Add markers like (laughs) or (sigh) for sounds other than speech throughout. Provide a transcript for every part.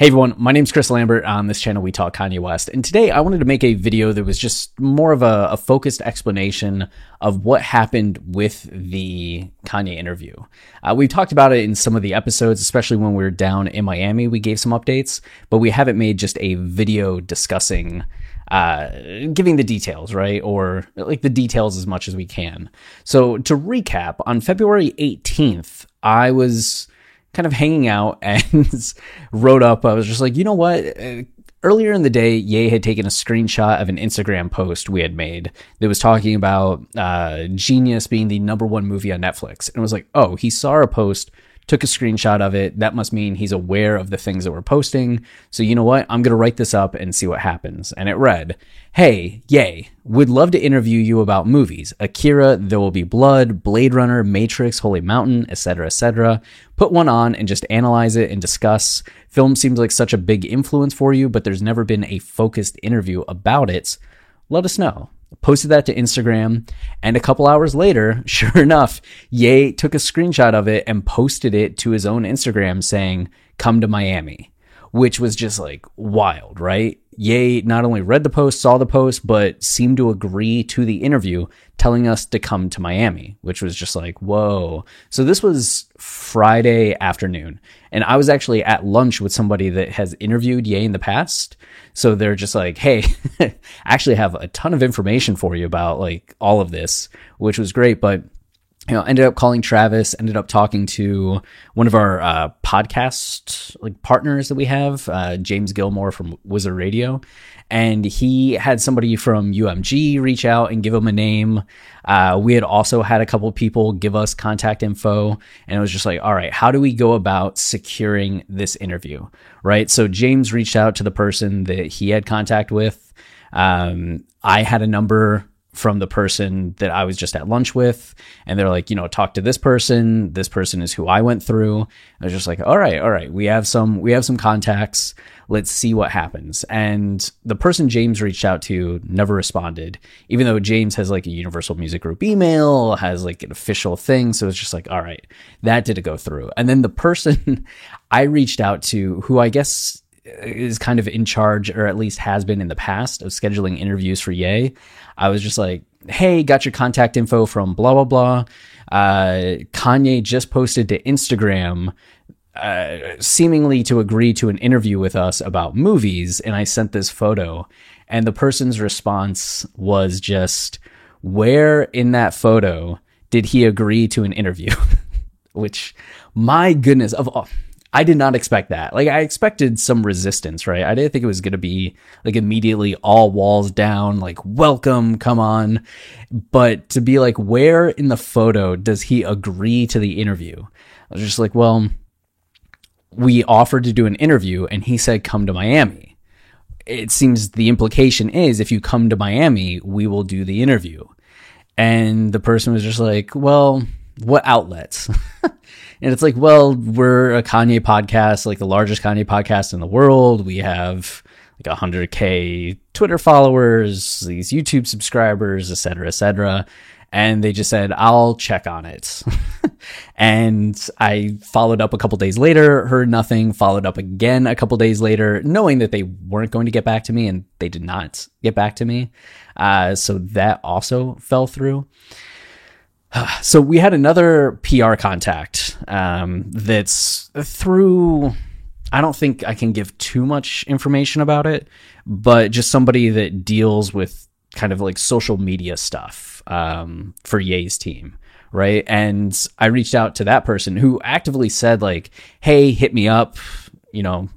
Hey everyone, my name's Chris Lambert. On this channel, we talk Kanye West. And today I wanted to make a video that was just more of a, a, focused explanation of what happened with the Kanye interview. Uh, we've talked about it in some of the episodes, especially when we were down in Miami. We gave some updates, but we haven't made just a video discussing, uh, giving the details, right? Or like the details as much as we can. So to recap, on February 18th, I was kind of hanging out (laughs) and wrote up. I was just like, you know what? Uh, earlier in the day, Ye had taken a screenshot of an Instagram post we had made that was talking about uh, Genius being the number one movie on Netflix. And it was like, oh, he saw a post took a screenshot of it. That must mean he's aware of the things that we're posting. So you know what? I'm going to write this up and see what happens. And it read, Hey, yay, would love to interview you about movies. Akira, There Will Be Blood, Blade Runner, Matrix, Holy Mountain, etc., etc. Put one on and just analyze it and discuss. Film seems like such a big influence for you, but there's never been a focused interview about it. Let us know posted that to Instagram, and a couple hours later, (laughs) sure enough, Ye took a screenshot of it and posted it to his own Instagram saying, Come to Miami, which was just like wild, right? Ye not only read the post, saw the post, but seemed to agree to the interview, telling us to come to Miami, which was just like, whoa. So this was Friday afternoon, and I was actually at lunch with somebody that has interviewed Ye in the past. So they're just like, hey, I (laughs) actually have a ton of information for you about like all of this, which was great. But you know, ended up calling Travis, ended up talking to one of our uh, podcast like partners that we have, uh, James Gilmore from Wizard Radio, and he had somebody from UMG reach out and give him a name. Uh, we had also had a couple people give us contact info, and it was just like, all right, how do we go about securing this interview, right? So James reached out to the person that he had contact with. Um, I had a number from the person that I was just at lunch with. And they're like, you know, talk to this person. This person is who I went through. I was just like, all right, all right. We have some, we have some contacts. Let's see what happens. And the person James reached out to never responded, even though James has like a Universal Music Group email, has like an official thing. So it's just like, all right, that didn't go through. And then the person (laughs) I reached out to, who I guess is kind of in charge, or at least has been in the past, of scheduling interviews for Ye. I was just like, hey, got your contact info from blah, blah, blah. Uh, Kanye just posted to Instagram, uh, seemingly to agree to an interview with us about movies. And I sent this photo. And the person's response was just, where in that photo did he agree to an interview? (laughs) Which, my goodness, of all I did not expect that. Like I expected some resistance, right? I didn't think it was going to be like immediately all walls down, like welcome, come on. But to be like, where in the photo does he agree to the interview? I was just like, well, we offered to do an interview and he said, come to Miami. It seems the implication is if you come to Miami, we will do the interview. And the person was just like, well, what outlets? (laughs) and it's like, well, we're a Kanye podcast, like the largest Kanye podcast in the world. We have like 100k Twitter followers, these YouTube subscribers, et cetera, et cetera. And they just said, I'll check on it. (laughs) and I followed up a couple days later, heard nothing, followed up again a couple days later, knowing that they weren't going to get back to me, and they did not get back to me. Uh, so that also fell through. (sighs) So we had another PR contact um, that's through. I don't think I can give too much information about it, but just somebody that deals with kind of like social media stuff um, for Ye's team, right? And I reached out to that person who actively said like, "Hey, hit me up," you know,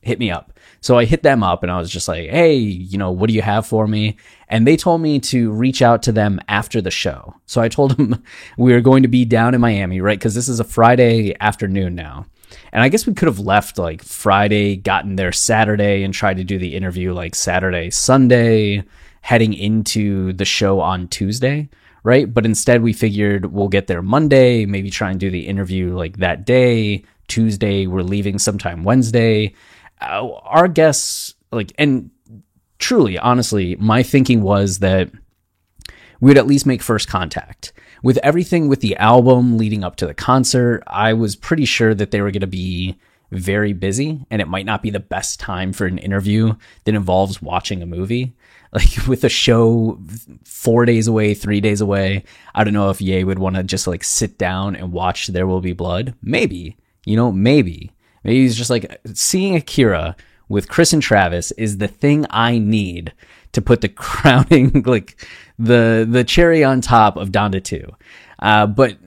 hit me up. So I hit them up and I was just like, hey, you know, what do you have for me? And they told me to reach out to them after the show. So I told (laughs) them we were going to be down in Miami, right? Because this is a Friday afternoon now. And I guess we could have left like Friday, gotten there Saturday, and tried to do the interview like Saturday, Sunday, heading into the show on Tuesday, right? But instead, we figured we'll get there Monday, maybe try and do the interview like that day. Tuesday, we're leaving sometime Wednesday Uh, our guests like and truly honestly my thinking was that we would at least make first contact with everything with the album leading up to the concert i was pretty sure that they were going to be very busy and it might not be the best time for an interview that involves watching a movie. (laughs) Like with a show four days away, three days away, I don't know if Ye would want to just like sit down and watch There Will Be Blood. Maybe, you know, maybe. Maybe he's just like seeing Akira with Chris and Travis is the thing I need to put the (laughs) crowning, like the the cherry on top of Donda 2. Uh, but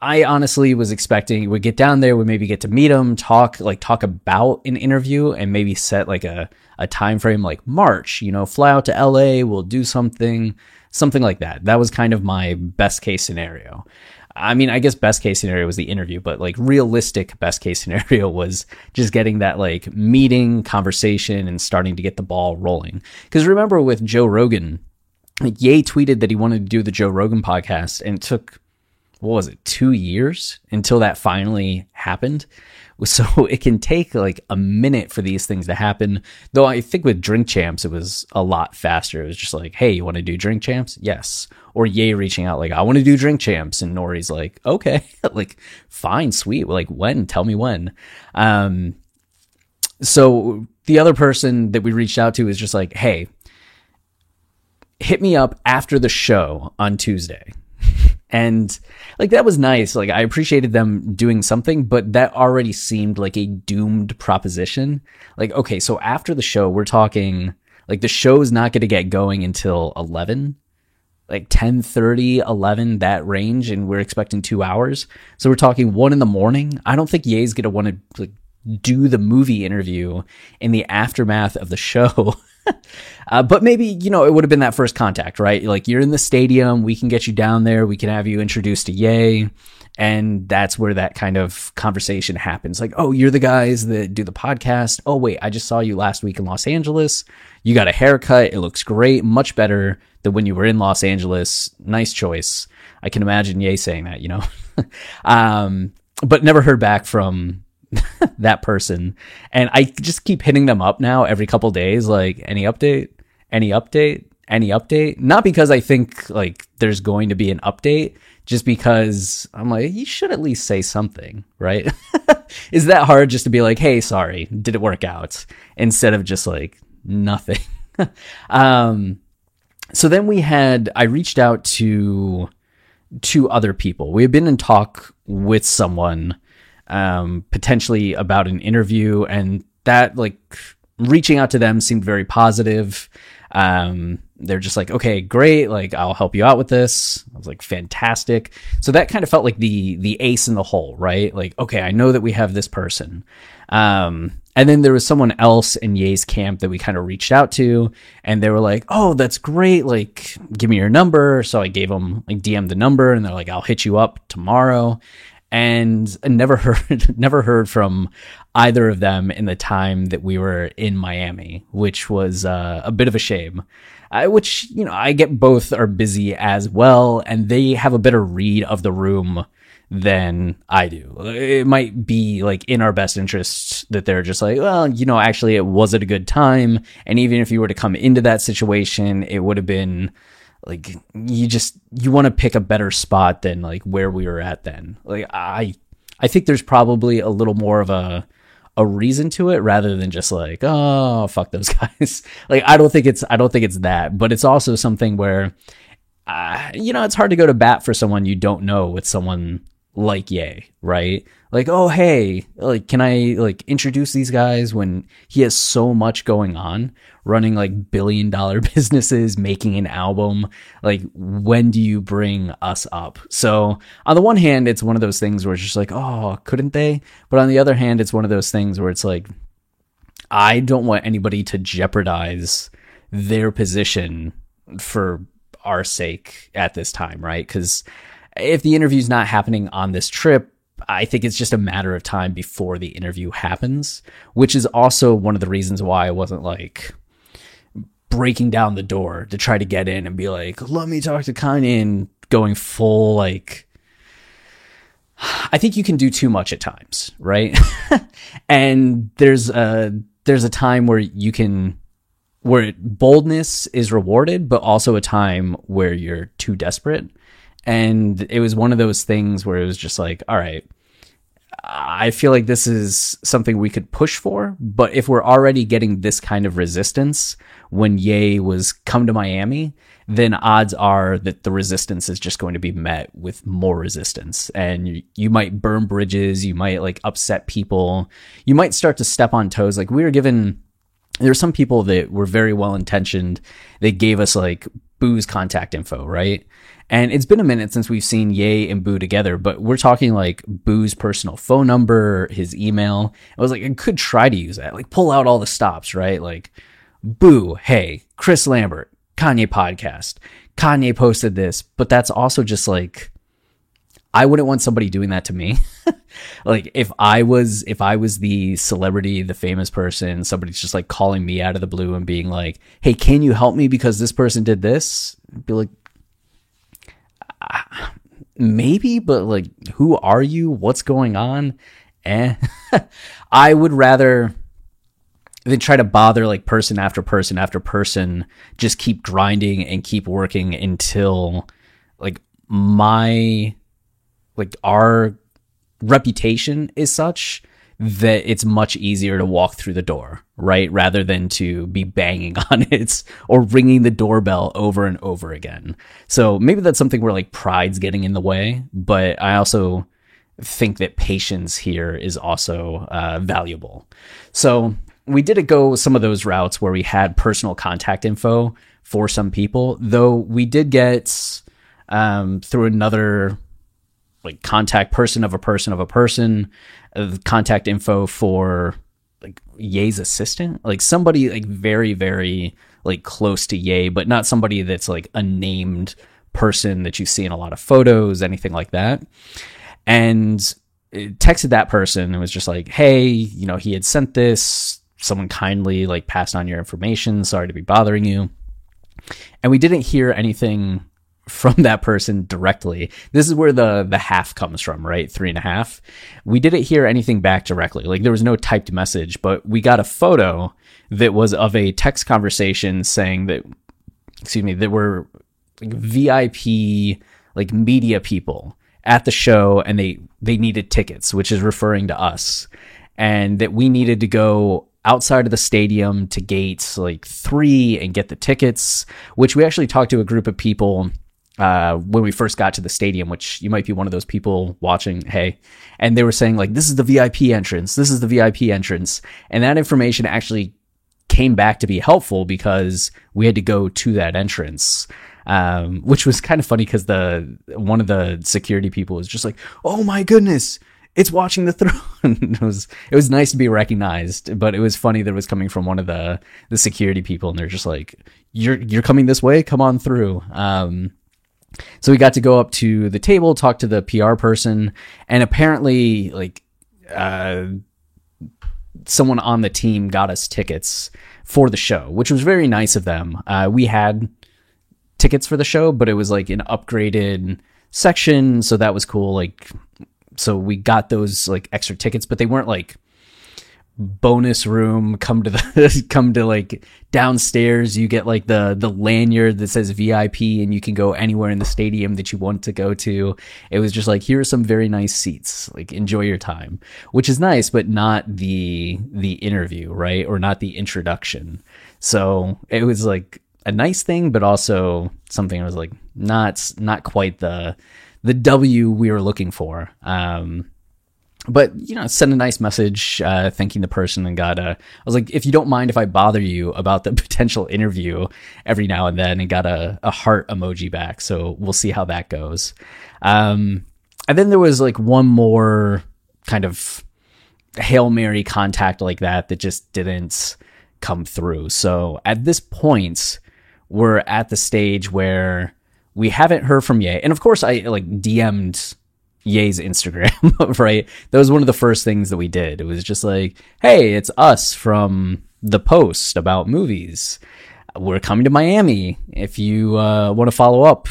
I honestly was expecting we'd get down there, we maybe get to meet him, talk like talk about an interview, and maybe set like a a time frame like March. You know, fly out to LA, we'll do something, something like that. That was kind of my best case scenario. I mean, I guess best case scenario was the interview, but like realistic best case (laughs) scenario was just getting that like meeting conversation and starting to get the ball rolling. Because remember with Joe Rogan, like Ye tweeted that he wanted to do the Joe Rogan podcast, and it took what was it, two years until that finally happened. So (laughs) it can take like a minute for these things to happen. Though I think with Drink Champs, it was a lot faster. It was just like, hey, you want to do Drink Champs? Yes. Or Yay reaching out, like, I want to do Drink Champs. And Nori's like, okay, (laughs) like, fine, sweet. Like, when? Tell me when. Um, so the other person that we reached out to is just like, hey, hit me up after the show on Tuesday. And like that was nice. Like I appreciated them doing something, but that already seemed like a doomed proposition. Like, okay, so after the show, we're talking like the show's not going to get going until 11 like 10 30 11 that range and we're expecting two hours so we're talking one in the morning i don't think ye's gonna want to like do the movie interview in the aftermath of the show (laughs) uh, but maybe, you know, it would have been that first contact, right? Like you're in the stadium, we can get you down there, we can have you introduced to Yay. And that's where that kind of conversation happens. Like, oh, you're the guys that do the podcast. Oh, wait, I just saw you last week in Los Angeles. You got a haircut. It looks great. Much better than when you were in Los Angeles. Nice choice. I can imagine Yay saying that, you know? (laughs) um, but never heard back from (laughs) that person. And I just keep hitting them up now every couple days, like any update, any update, any update. Not because I think like there's going to be an update, just because I'm like, you should at least say something, right? (laughs) Is that hard just to be like, hey, sorry, did it work out? Instead of just like nothing. (laughs) um, so then we had, I reached out to two other people. We had been in talk with someone um, potentially about an interview, and that like reaching out to them seemed very positive. Um, they're just like, okay, great, like I'll help you out with this. I was like, fantastic. So that kind of felt like the the ace in the hole, right? Like, okay, I know that we have this person. Um, and then there was someone else in Ye's camp that we kind of reached out to, and they were like, "Oh, that's great! Like, give me your number." So I gave them like DM the number, and they're like, "I'll hit you up tomorrow." And never (laughs) heard never heard from either of them in the time that we were in Miami, which was uh, a bit of a shame. Which you know, I get both are busy as well, and they have a better read of the room than I do. It might be like in our best interests that they're just like, well, you know, actually, it wasn't a good time, and even if you were to come into that situation, it would have been like you just you want to pick a better spot than like where we were at then. Like i i think there's probably a little more of a a reason to it rather than just like oh fuck those (laughs) guys. Like i don't think it's i don't think it's that but it's also something where uh, you know it's hard to go to bat for someone you don't know with someone like Ye, right? Like, oh hey, like can I like introduce these guys when he has so much going on, running like billion dollar (laughs) businesses, making an album? Like, when do you bring us up? So on the one hand, it's one of those things where it's just like, oh, couldn't they? But on the other hand, it's one of those things where it's like, I don't want anybody to jeopardize their position for our sake at this time, right? Because if the interview's not happening on this trip, I think it's just a matter of time before the interview happens, which is also one of the reasons why I wasn't like breaking down the door to try to get in and be like, let me talk to Kanye and going full like I think you can do too much at times, right? (laughs) and there's a there's a time where you can where boldness is rewarded, but also a time where you're too desperate. And it was one of those things where it was just like, all right, I feel like this is something we could push for, but if we're already getting this kind of resistance when Ye was come to Miami, then odds are that the resistance is just going to be met with more resistance. And you, you might burn bridges, you might like upset people, you might start to step on toes. Like we were given, there were some people that were very well intentioned. They gave us like Bu's contact info, right? And it's been a minute since we've seen Ye and Bu together, but we're talking like Bu's personal phone number, his email. I was like, I could try to use that, like pull out all the stops, right? Like, Bu, hey, Chris Lambert, Kanye podcast. Kanye posted this, but that's also just like I wouldn't want somebody doing that to me. (laughs) like if I was if I was the celebrity, the famous person, somebody's just like calling me out of the blue and being like, "Hey, can you help me because this person did this?" I'd be like uh, maybe, but like who are you? What's going on? Eh. (laughs) I would rather they try to bother like person after person after person, just keep grinding and keep working until like my like our reputation is such that it's much easier to walk through the door, right? Rather than to be banging (laughs) on it or ringing the doorbell over and over again. So maybe that's something where like pride's getting in the way, but I also think that patience here is also uh, valuable. So we did go some of those routes where we had personal contact info for some people, though we did get um, through another like contact person of a person of a person, uh, contact info for like Ye's assistant, like somebody like very very like close to Ye, but not somebody that's like a named person that you see in a lot of photos, anything like that. And texted that person and was just like, "Hey, you know, he had sent this someone kindly like passed on your information. Sorry to be bothering you. And we didn't hear anything from that person directly. This is where the the half comes from, right? Three and a half. We didn't hear anything back directly. Like there was no typed message, but we got a photo that was of a text conversation saying that excuse me, there were like VIP like media people at the show and they they needed tickets, which is referring to us. And that we needed to go outside of the stadium to gates like three and get the tickets, which we actually talked to a group of people uh, when we first got to the stadium, which you might be one of those people watching. Hey, and they were saying like, this is the VIP entrance. This is the VIP entrance. And that information actually came back to be helpful because we had to go to that entrance. Um, which was kind of funny because the one of the security people was just like, "Oh my goodness, it's watching the throne. (laughs) it was it was nice to be recognized, but it was funny that it was coming from one of the the security people, and they're just like, "You're you're coming this way, come on through." Um, so we got to go up to the table, talk to the PR person, and apparently, like, uh, someone on the team got us tickets for the show, which was very nice of them. Uh, we had tickets for the show, but it was like an upgraded section, so that was cool. Like so we got those like extra tickets, but they weren't like bonus room come to the (laughs) come to like downstairs. You get like the the lanyard that says VIP and you can go anywhere in the stadium that you want to go to. It was just like here are some very nice seats. Like enjoy your time. Which is nice but not the the interview right? Or not the introduction. So it was like a nice thing but also something I was like not not quite the the W we were looking for. Um, but you know, send a nice message uh, thanking the person and got a. I was like, if you don't mind if I bother you about the (laughs) potential interview every now and then, and got a, a heart emoji back. So we'll see how that goes. Um, and then there was like one more kind of hail mary contact like that that just didn't come through. So at this point, we're at the stage where we haven't heard from Ye. And of course, I like DM'd Ye's Instagram, (laughs) right? That was one of the first things that we did. It was just like, hey, it's us from the post about movies. We're coming to Miami if you uh, want to follow up.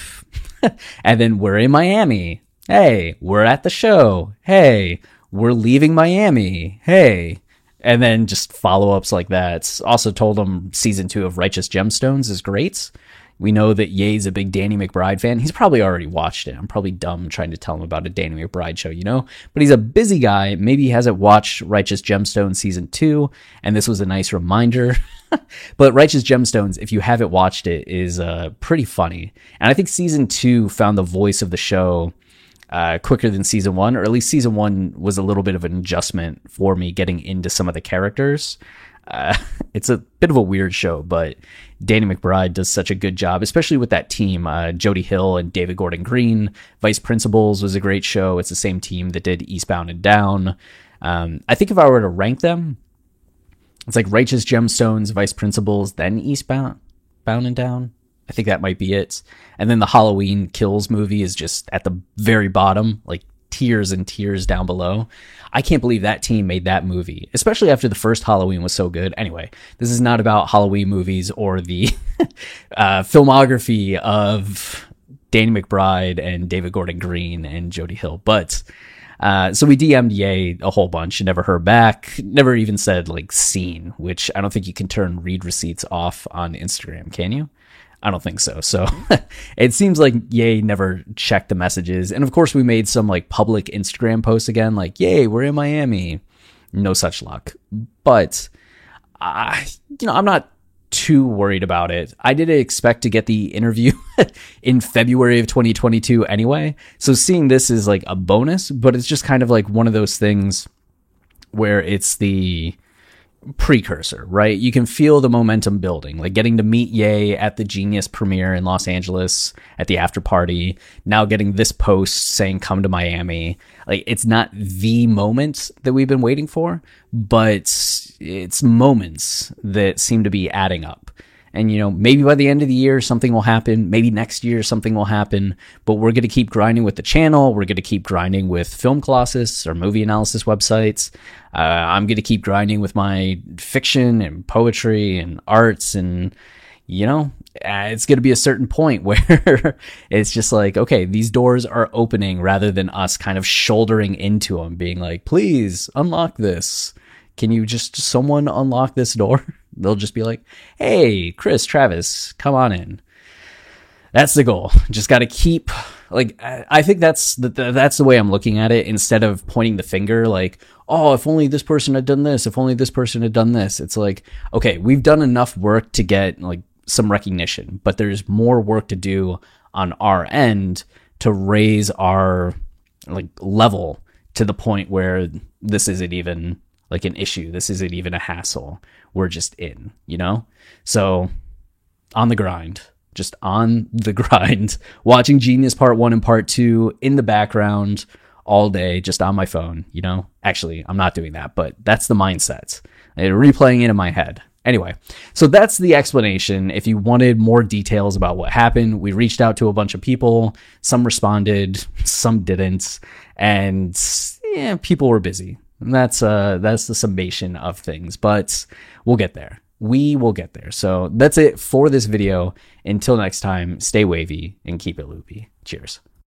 (laughs) and then we're in Miami. Hey, we're at the show. Hey, we're leaving Miami. Hey. And then just follow ups like that. Also told them season two of Righteous Gemstones is great We know that Ye's a big Danny McBride fan. He's probably already watched it. I'm probably dumb trying to tell him about a Danny McBride show, you know? But he's a busy guy. Maybe he hasn't watched Righteous Gemstones season two, and this was a nice reminder. (laughs) but Righteous Gemstones, if you haven't watched it, is uh, pretty funny. And I think season two found the voice of the show uh, quicker than season one, or at least season one was a little bit of an adjustment for me getting into some of the characters. Uh, (laughs) it's a bit of a weird show, but Danny McBride does such a good job, especially with that team. Uh, Jody Hill and David Gordon Green. Vice Principals was a great show. It's the same team that did Eastbound and Down. Um, I think if I were to rank them, it's like Righteous Gemstones, Vice Principals, then Eastbound, Bound and Down. I think that might be it. And then the Halloween Kills movie is just at the very bottom, like tiers and tiers down below. I can't believe that team made that movie, especially after the first Halloween was so good. Anyway, this is not about Halloween movies or the (laughs) uh, filmography of Danny McBride and David Gordon Green and Jody Hill, but. Uh, so we DM'd Ye a whole bunch, never heard back, never even said like seen, which I don't think you can turn read receipts off on Instagram, can you? I don't think so. So (laughs) it seems like Yay never checked the messages. And of course, we made some like public Instagram posts again, like, Yay, we're in Miami. No such luck. But I, you know, I'm not too worried about it. I didn't expect to get the interview (laughs) in February of 2022 anyway. So seeing this is like a bonus, but it's just kind of like one of those things where it's the precursor, right? You can feel the momentum building, like getting to meet Ye at the Genius premiere in Los Angeles at the after party. Now getting this post saying come to Miami. Like it's not the moment that we've been waiting for, but it's moments that seem to be adding up. And, you know, maybe by the end of the year, something will happen. Maybe next year, something will happen. But we're going to keep grinding with the channel. We're going to keep grinding with Film Colossus or movie analysis websites. Uh, I'm going to keep grinding with my fiction and poetry and arts. And, you know, uh, it's going to be a certain point (laughs) where it's just like, okay, these doors are opening rather than us kind of shouldering into them, being like, please unlock this. Can you just someone unlock this door? (laughs) They'll just be like, hey, Chris, Travis, come on in. That's the goal. (laughs) Just got to keep like I think that's the, that's the way I'm looking at it instead of pointing the finger like, "Oh, if only this person had done this, if only this person had done this." It's like, "Okay, we've done enough work to get like some recognition, but there's more work to do on our end to raise our like level to the point where this isn't even like an issue. This isn't even a hassle we're just in, you know? So on the grind, just on the (laughs) grind, watching Genius Part 1 and Part 2 in the background all day, just on my phone, you know? Actually, I'm not doing that, but that's the mindset. And replaying it in my head. Anyway, so that's the explanation. If you wanted more details about what happened, we reached out to a bunch of people. Some responded, (laughs) some didn't, and yeah, people were busy. And that's uh that's the summation of things, but we'll get there. We will get there. So that's it for this video. Until next time, stay wavy and keep it loopy. Cheers.